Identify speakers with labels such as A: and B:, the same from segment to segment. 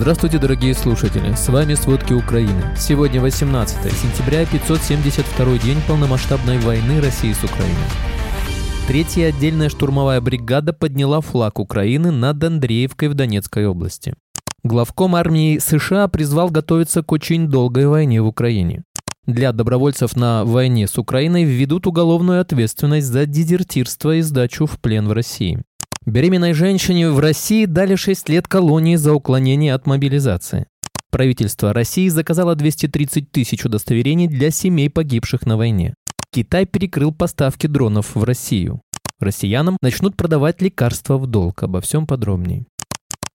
A: Здравствуйте, дорогие слушатели! С вами «Сводки Украины». Сегодня 18 сентября, 572 день полномасштабной войны России с Украиной. Третья отдельная штурмовая бригада подняла флаг Украины над Андреевкой в Донецкой области. Главком армии США призвал готовиться к очень долгой войне в Украине. Для добровольцев на войне с Украиной введут уголовную ответственность за дезертирство и сдачу в плен в России. Беременной женщине в России дали 6 лет колонии за уклонение от мобилизации. Правительство России заказало 230 тысяч удостоверений для семей погибших на войне. Китай перекрыл поставки дронов в Россию. Россиянам начнут продавать лекарства в долг. Обо всем подробнее.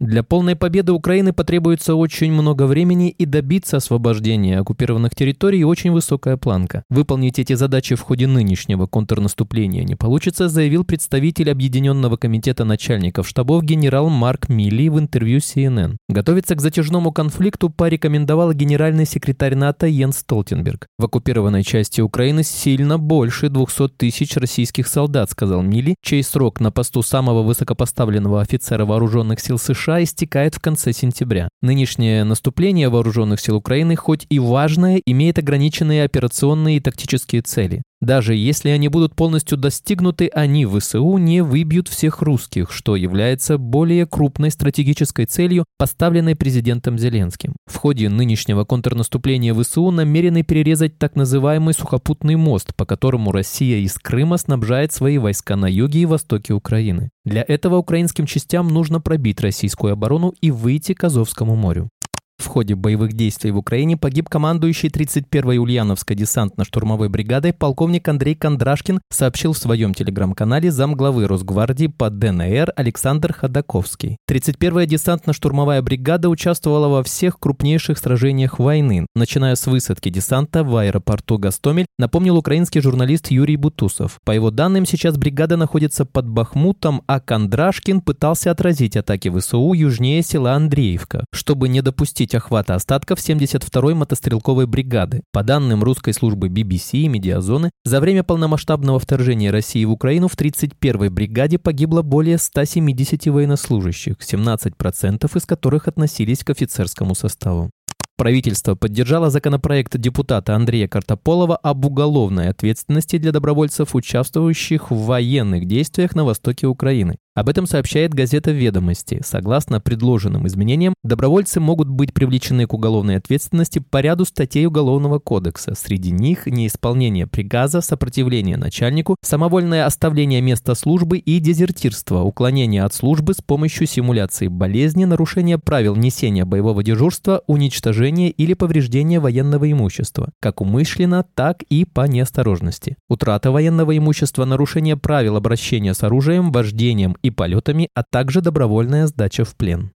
A: Для полной победы Украины потребуется очень много времени и добиться освобождения оккупированных территорий очень высокая планка. Выполнить эти задачи в ходе нынешнего контрнаступления не получится, заявил представитель Объединенного комитета начальников штабов генерал Марк Милли в интервью CNN. Готовиться к затяжному конфликту порекомендовал генеральный секретарь НАТО Йенс Столтенберг. В оккупированной части Украины сильно больше 200 тысяч российских солдат, сказал Милли, чей срок на посту самого высокопоставленного офицера вооруженных сил США США истекает в конце сентября. Нынешнее наступление вооруженных сил Украины, хоть и важное, имеет ограниченные операционные и тактические цели. Даже если они будут полностью достигнуты, они в ВСУ не выбьют всех русских, что является более крупной стратегической целью, поставленной президентом Зеленским. В ходе нынешнего контрнаступления ВСУ намерены перерезать так называемый сухопутный мост, по которому Россия из Крыма снабжает свои войска на юге и востоке Украины. Для этого украинским частям нужно пробить российскую оборону и выйти к Азовскому морю. В ходе боевых действий в Украине погиб командующий 31-й Ульяновской десантно-штурмовой бригадой полковник Андрей Кондрашкин, сообщил в своем телеграм-канале замглавы Росгвардии по ДНР Александр Ходаковский. 31-я десантно-штурмовая бригада участвовала во всех крупнейших сражениях войны, начиная с высадки десанта в аэропорту Гастомель, напомнил украинский журналист Юрий Бутусов. По его данным, сейчас бригада находится под Бахмутом, а Кондрашкин пытался отразить атаки ВСУ южнее села Андреевка, чтобы не допустить допустить охвата остатков 72-й мотострелковой бригады. По данным русской службы BBC и Медиазоны, за время полномасштабного вторжения России в Украину в 31-й бригаде погибло более 170 военнослужащих, 17% из которых относились к офицерскому составу. Правительство поддержало законопроект депутата Андрея Картополова об уголовной ответственности для добровольцев, участвующих в военных действиях на востоке Украины. Об этом сообщает газета «Ведомости». Согласно предложенным изменениям, добровольцы могут быть привлечены к уголовной ответственности по ряду статей Уголовного кодекса. Среди них неисполнение приказа, сопротивление начальнику, самовольное оставление места службы и дезертирство, уклонение от службы с помощью симуляции болезни, нарушение правил несения боевого дежурства, уничтожение или повреждение военного имущества, как умышленно, так и по неосторожности. Утрата военного имущества, нарушение правил обращения с оружием, вождением и полетами, а также добровольная сдача в плен.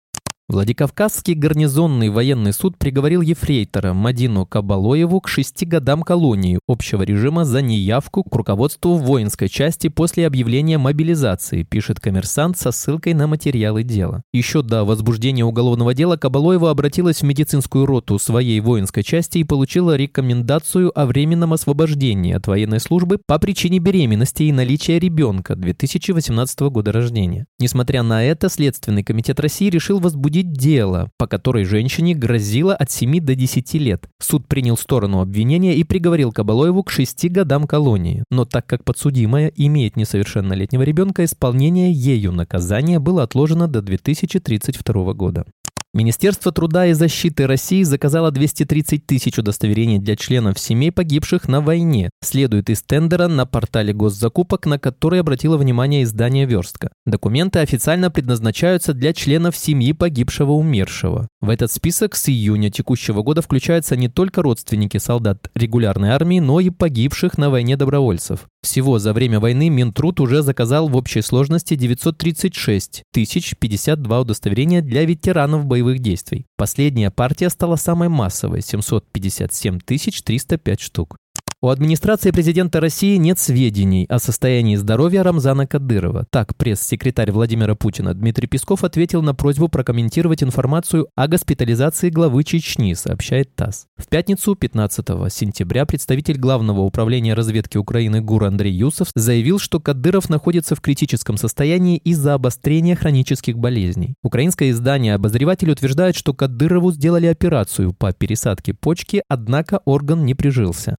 A: Владикавказский гарнизонный военный суд приговорил ефрейтора Мадину Кабалоеву к шести годам колонии общего режима за неявку к руководству воинской части после объявления мобилизации, пишет коммерсант со ссылкой на материалы дела. Еще до возбуждения уголовного дела Кабалоева обратилась в медицинскую роту своей воинской части и получила рекомендацию о временном освобождении от военной службы по причине беременности и наличия ребенка 2018 года рождения. Несмотря на это, Следственный комитет России решил возбудить возбудить дело, по которой женщине грозило от 7 до 10 лет. Суд принял сторону обвинения и приговорил Кабалоеву к 6 годам колонии. Но так как подсудимая имеет несовершеннолетнего ребенка, исполнение ею наказания было отложено до 2032 года. Министерство труда и защиты России заказало 230 тысяч удостоверений для членов семей погибших на войне, следует из тендера на портале госзакупок, на который обратило внимание издание «Верстка». Документы официально предназначаются для членов семьи погибшего умершего. В этот список с июня текущего года включаются не только родственники солдат регулярной армии, но и погибших на войне добровольцев. Всего за время войны Минтруд уже заказал в общей сложности 936 тысяч 52 удостоверения для ветеранов боевых действий. Последняя партия стала самой массовой – 757 305 штук. У администрации президента России нет сведений о состоянии здоровья Рамзана Кадырова. Так, пресс-секретарь Владимира Путина Дмитрий Песков ответил на просьбу прокомментировать информацию о госпитализации главы Чечни, сообщает ТАСС. В пятницу 15 сентября представитель Главного управления разведки Украины ГУР Андрей Юсов заявил, что Кадыров находится в критическом состоянии из-за обострения хронических болезней. Украинское издание «Обозреватель» утверждает, что Кадырову сделали операцию по пересадке почки, однако орган не прижился.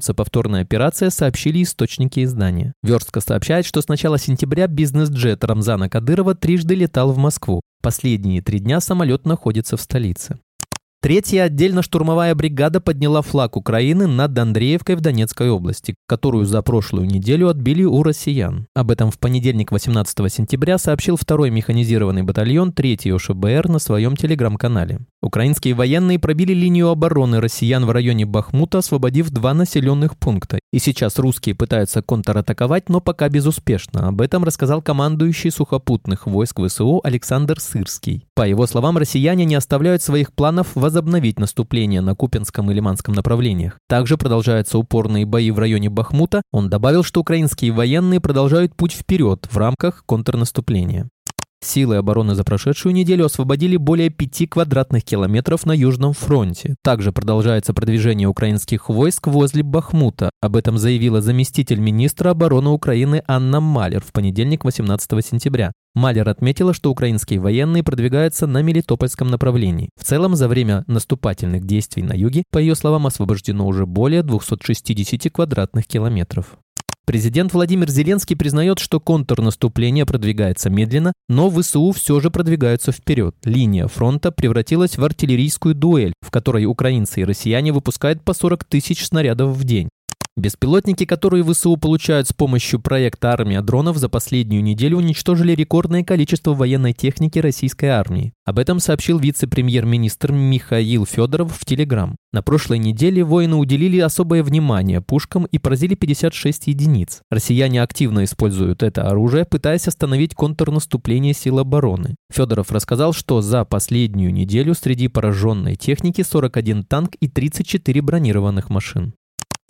A: Планируется повторная операция, сообщили источники издания. Верстка сообщает, что с начала сентября бизнес-джет Рамзана Кадырова трижды летал в Москву. Последние три дня самолет находится в столице. Третья отдельно-штурмовая бригада подняла флаг Украины над Андреевкой в Донецкой области, которую за прошлую неделю отбили у россиян. Об этом в понедельник 18 сентября сообщил второй механизированный батальон 3 ОШБР на своем телеграм-канале. Украинские военные пробили линию обороны россиян в районе Бахмута, освободив два населенных пункта. И сейчас русские пытаются контратаковать, но пока безуспешно. Об этом рассказал командующий сухопутных войск ВСУ Александр Сырский. По его словам, россияне не оставляют своих планов возобновить наступление на Купинском и Лиманском направлениях. Также продолжаются упорные бои в районе Бахмута. Он добавил, что украинские военные продолжают путь вперед в рамках контрнаступления. Силы обороны за прошедшую неделю освободили более 5 квадратных километров на Южном фронте. Также продолжается продвижение украинских войск возле Бахмута. Об этом заявила заместитель министра обороны Украины Анна Малер в понедельник 18 сентября. Малер отметила, что украинские военные продвигаются на Мелитопольском направлении. В целом, за время наступательных действий на юге, по ее словам, освобождено уже более 260 квадратных километров. Президент Владимир Зеленский признает, что контрнаступление продвигается медленно, но ВСУ все же продвигаются вперед. Линия фронта превратилась в артиллерийскую дуэль, в которой украинцы и россияне выпускают по 40 тысяч снарядов в день. Беспилотники, которые ВСУ получают с помощью проекта «Армия дронов», за последнюю неделю уничтожили рекордное количество военной техники российской армии. Об этом сообщил вице-премьер-министр Михаил Федоров в Телеграм. На прошлой неделе воины уделили особое внимание пушкам и поразили 56 единиц. Россияне активно используют это оружие, пытаясь остановить контрнаступление сил обороны. Федоров рассказал, что за последнюю неделю среди пораженной техники 41 танк и 34 бронированных машин.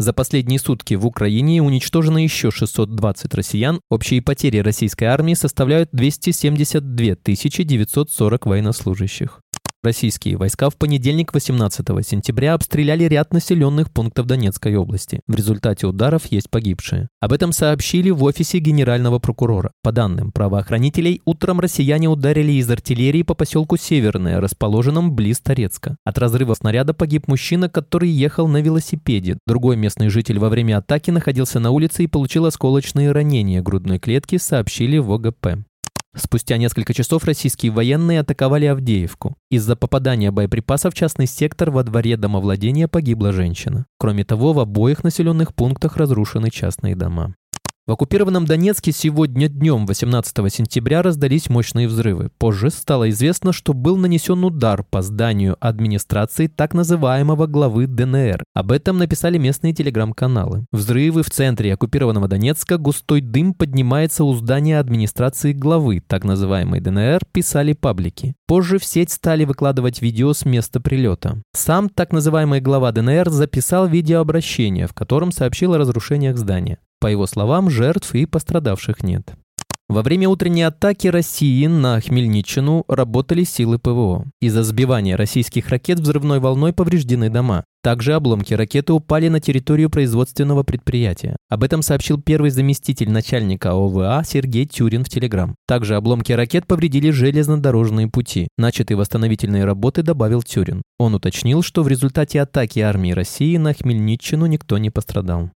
A: За последние сутки в Украине уничтожено еще 620 россиян. Общие потери российской армии составляют 272 940 военнослужащих. Российские войска в понедельник 18 сентября обстреляли ряд населенных пунктов Донецкой области. В результате ударов есть погибшие. Об этом сообщили в офисе генерального прокурора. По данным правоохранителей, утром россияне ударили из артиллерии по поселку Северное, расположенном близ Торецка. От разрыва снаряда погиб мужчина, который ехал на велосипеде. Другой местный житель во время атаки находился на улице и получил осколочные ранения грудной клетки, сообщили в ОГП. Спустя несколько часов российские военные атаковали Авдеевку. Из-за попадания боеприпасов в частный сектор во дворе домовладения погибла женщина. Кроме того, в обоих населенных пунктах разрушены частные дома. В оккупированном Донецке сегодня днем 18 сентября раздались мощные взрывы. Позже стало известно, что был нанесен удар по зданию администрации так называемого главы ДНР. Об этом написали местные телеграм-каналы. Взрывы в центре оккупированного Донецка, густой дым поднимается у здания администрации главы так называемой ДНР, писали паблики. Позже в сеть стали выкладывать видео с места прилета. Сам так называемый глава ДНР записал видеообращение, в котором сообщил о разрушениях здания. По его словам, жертв и пострадавших нет. Во время утренней атаки России на Хмельниччину работали силы ПВО. Из-за сбивания российских ракет взрывной волной повреждены дома. Также обломки ракеты упали на территорию производственного предприятия. Об этом сообщил первый заместитель начальника ОВА Сергей Тюрин в Телеграм. Также обломки ракет повредили железнодорожные пути. Начатые восстановительные работы добавил Тюрин. Он уточнил, что в результате атаки армии России на Хмельниччину никто не пострадал.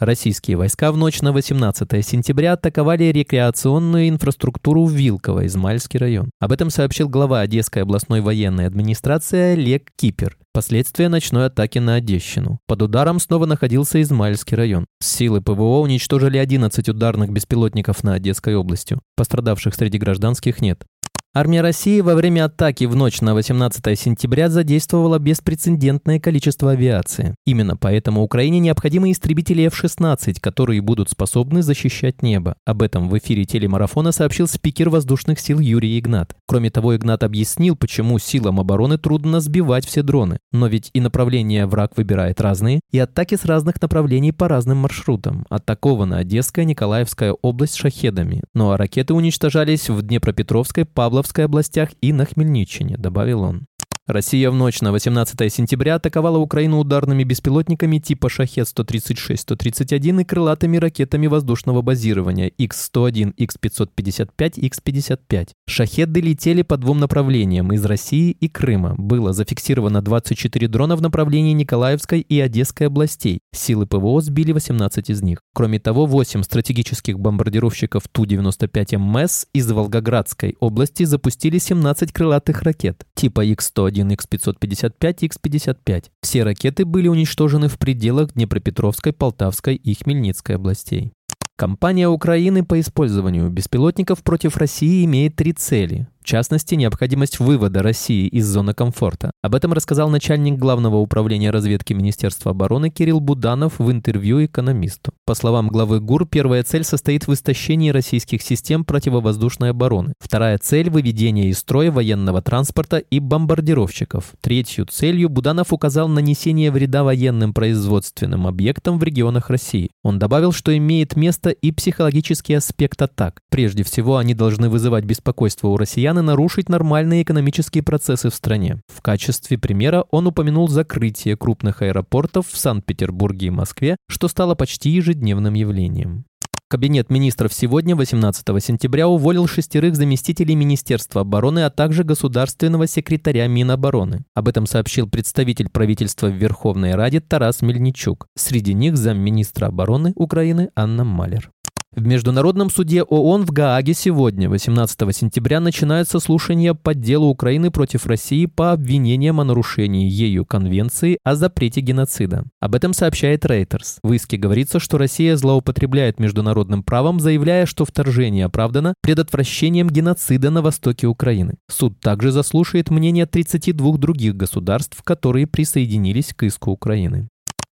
A: Российские войска в ночь на 18 сентября атаковали рекреационную инфраструктуру в Вилково, Измальский район. Об этом сообщил глава Одесской областной военной администрации Олег Кипер. Последствия ночной атаки на Одещину. Под ударом снова находился Измальский район. Силы ПВО уничтожили 11 ударных беспилотников на Одесской областью. Пострадавших среди гражданских нет. Армия России во время атаки в ночь на 18 сентября задействовала беспрецедентное количество авиации. Именно поэтому Украине необходимы истребители F-16, которые будут способны защищать небо. Об этом в эфире телемарафона сообщил спикер воздушных сил Юрий Игнат. Кроме того, Игнат объяснил, почему силам обороны трудно сбивать все дроны. Но ведь и направления враг выбирает разные, и атаки с разных направлений по разным маршрутам. Атакована Одесская, Николаевская область шахедами. Ну а ракеты уничтожались в Днепропетровской, Павловской, Павловской областях и на Хмельниччине, добавил он. Россия в ночь на 18 сентября атаковала Украину ударными беспилотниками типа «Шахет-136-131» и крылатыми ракетами воздушного базирования X-101, X-555, X-55. «Шахеды» летели по двум направлениям – из России и Крыма. Было зафиксировано 24 дрона в направлении Николаевской и Одесской областей. Силы ПВО сбили 18 из них. Кроме того, 8 стратегических бомбардировщиков Ту-95МС из Волгоградской области запустили 17 крылатых ракет типа X-101 X555 X55. Все ракеты были уничтожены в пределах Днепропетровской, Полтавской и Хмельницкой областей. Компания Украины по использованию беспилотников против России имеет три цели – частности, необходимость вывода России из зоны комфорта. Об этом рассказал начальник Главного управления разведки Министерства обороны Кирилл Буданов в интервью «Экономисту». По словам главы ГУР, первая цель состоит в истощении российских систем противовоздушной обороны. Вторая цель – выведение из строя военного транспорта и бомбардировщиков. Третью целью Буданов указал нанесение вреда военным производственным объектам в регионах России. Он добавил, что имеет место и психологический аспект атак. Прежде всего, они должны вызывать беспокойство у россиян россиян нарушить нормальные экономические процессы в стране. В качестве примера он упомянул закрытие крупных аэропортов в Санкт-Петербурге и Москве, что стало почти ежедневным явлением. Кабинет министров сегодня, 18 сентября, уволил шестерых заместителей Министерства обороны, а также государственного секретаря Минобороны. Об этом сообщил представитель правительства в Верховной Раде Тарас Мельничук. Среди них замминистра обороны Украины Анна Малер. В Международном суде ООН в Гааге сегодня, 18 сентября, начинаются слушания по делу Украины против России по обвинениям о нарушении ею Конвенции о запрете геноцида. Об этом сообщает Reuters. В иске говорится, что Россия злоупотребляет международным правом, заявляя, что вторжение оправдано предотвращением геноцида на востоке Украины. Суд также заслушает мнение 32 других государств, которые присоединились к иску Украины.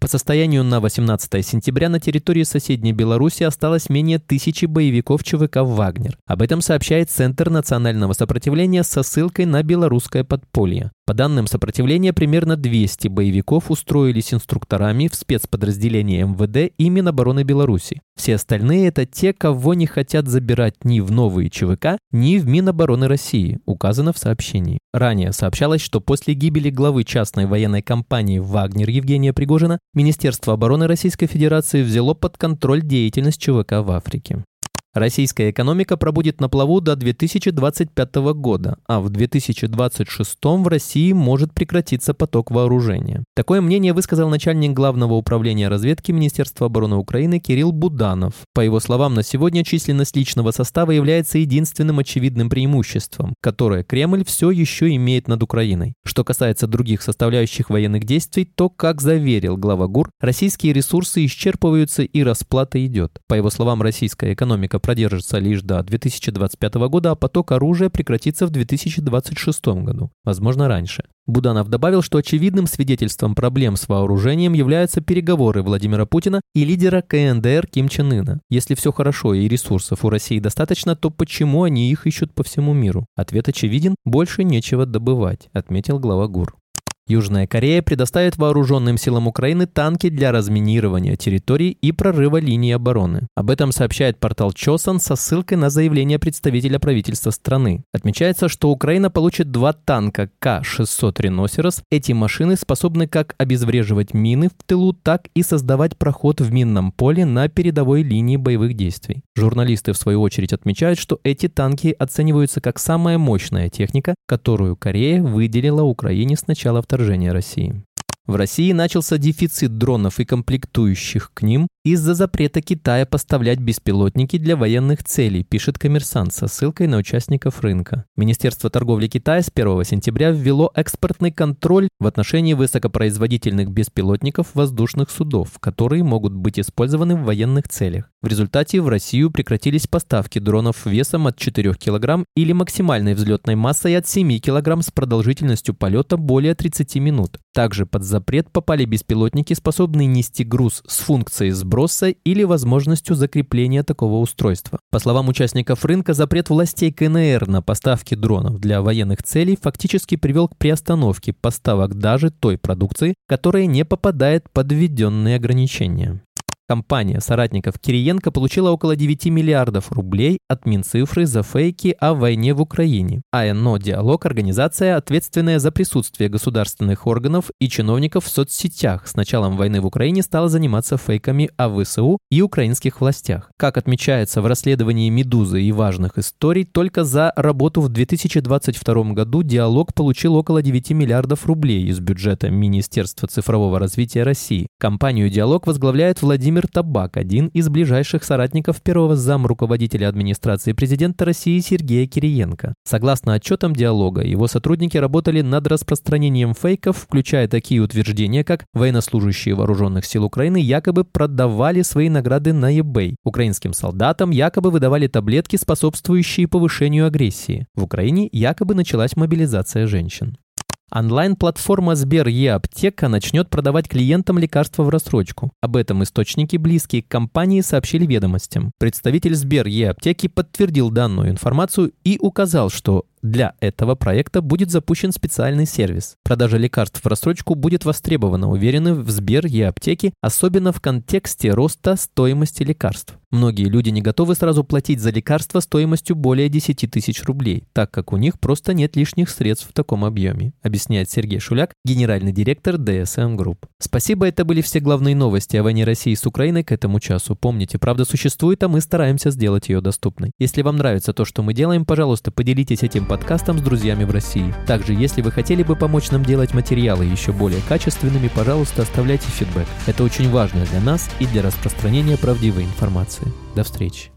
A: По состоянию на 18 сентября на территории соседней Беларуси осталось менее тысячи боевиков ЧВК «Вагнер». Об этом сообщает Центр национального сопротивления со ссылкой на белорусское подполье. По данным сопротивления, примерно 200 боевиков устроились инструкторами в спецподразделении МВД и Минобороны Беларуси. Все остальные – это те, кого не хотят забирать ни в новые ЧВК, ни в Минобороны России, указано в сообщении. Ранее сообщалось, что после гибели главы частной военной компании «Вагнер» Евгения Пригожина Министерство обороны Российской Федерации взяло под контроль деятельность ЧВК в Африке. Российская экономика пробудет на плаву до 2025 года, а в 2026 в России может прекратиться поток вооружения. Такое мнение высказал начальник Главного управления разведки Министерства обороны Украины Кирилл Буданов. По его словам, на сегодня численность личного состава является единственным очевидным преимуществом, которое Кремль все еще имеет над Украиной. Что касается других составляющих военных действий, то, как заверил глава ГУР, российские ресурсы исчерпываются и расплата идет. По его словам, российская экономика продержится лишь до 2025 года, а поток оружия прекратится в 2026 году, возможно раньше. Буданов добавил, что очевидным свидетельством проблем с вооружением являются переговоры Владимира Путина и лидера КНДР Ким Чен Ына. Если все хорошо и ресурсов у России достаточно, то почему они их ищут по всему миру? Ответ очевиден – больше нечего добывать, отметил глава ГУР. Южная Корея предоставит вооруженным силам Украины танки для разминирования территорий и прорыва линии обороны. Об этом сообщает портал Чосан со ссылкой на заявление представителя правительства страны. Отмечается, что Украина получит два танка К-600 «Реносерос». Эти машины способны как обезвреживать мины в тылу, так и создавать проход в минном поле на передовой линии боевых действий. Журналисты, в свою очередь, отмечают, что эти танки оцениваются как самая мощная техника, которую Корея выделила Украине с начала вторжения вторжения России. В России начался дефицит дронов и комплектующих к ним. Из-за запрета Китая поставлять беспилотники для военных целей, пишет коммерсант со ссылкой на участников рынка. Министерство торговли Китая с 1 сентября ввело экспортный контроль в отношении высокопроизводительных беспилотников воздушных судов, которые могут быть использованы в военных целях. В результате в Россию прекратились поставки дронов весом от 4 кг или максимальной взлетной массой от 7 кг с продолжительностью полета более 30 минут. Также под запрет попали беспилотники, способные нести груз с функцией сброса или возможностью закрепления такого устройства. По словам участников рынка, запрет властей КНР на поставки дронов для военных целей фактически привел к приостановке поставок даже той продукции, которая не попадает под введенные ограничения. Компания соратников Кириенко получила около 9 миллиардов рублей от Минцифры за фейки о войне в Украине. АНО «Диалог» – организация, ответственная за присутствие государственных органов и чиновников в соцсетях. С началом войны в Украине стала заниматься фейками о ВСУ и украинских властях. Как отмечается в расследовании «Медузы» и важных историй, только за работу в 2022 году «Диалог» получил около 9 миллиардов рублей из бюджета Министерства цифрового развития России. Компанию «Диалог» возглавляет Владимир Владимир Табак, один из ближайших соратников первого зам руководителя администрации президента России Сергея Кириенко. Согласно отчетам диалога, его сотрудники работали над распространением фейков, включая такие утверждения, как военнослужащие вооруженных сил Украины якобы продавали свои награды на eBay. Украинским солдатам якобы выдавали таблетки, способствующие повышению агрессии. В Украине якобы началась мобилизация женщин. Онлайн-платформа Сбер Е-аптека начнет продавать клиентам лекарства в рассрочку. Об этом источники, близкие к компании, сообщили ведомостям. Представитель Сбер Е-аптеки подтвердил данную информацию и указал, что для этого проекта будет запущен специальный сервис. Продажа лекарств в рассрочку будет востребована, уверены в Сбер и аптеки, особенно в контексте роста стоимости лекарств. Многие люди не готовы сразу платить за лекарства стоимостью более 10 тысяч рублей, так как у них просто нет лишних средств в таком объеме, объясняет Сергей Шуляк, генеральный директор DSM Group. Спасибо, это были все главные новости о войне России с Украиной к этому часу. Помните, правда существует, а мы стараемся сделать ее доступной. Если вам нравится то, что мы делаем, пожалуйста, поделитесь этим подкастом с друзьями в России. Также, если вы хотели бы помочь нам делать материалы еще более качественными, пожалуйста, оставляйте фидбэк. Это очень важно для нас и для распространения правдивой информации. До встречи.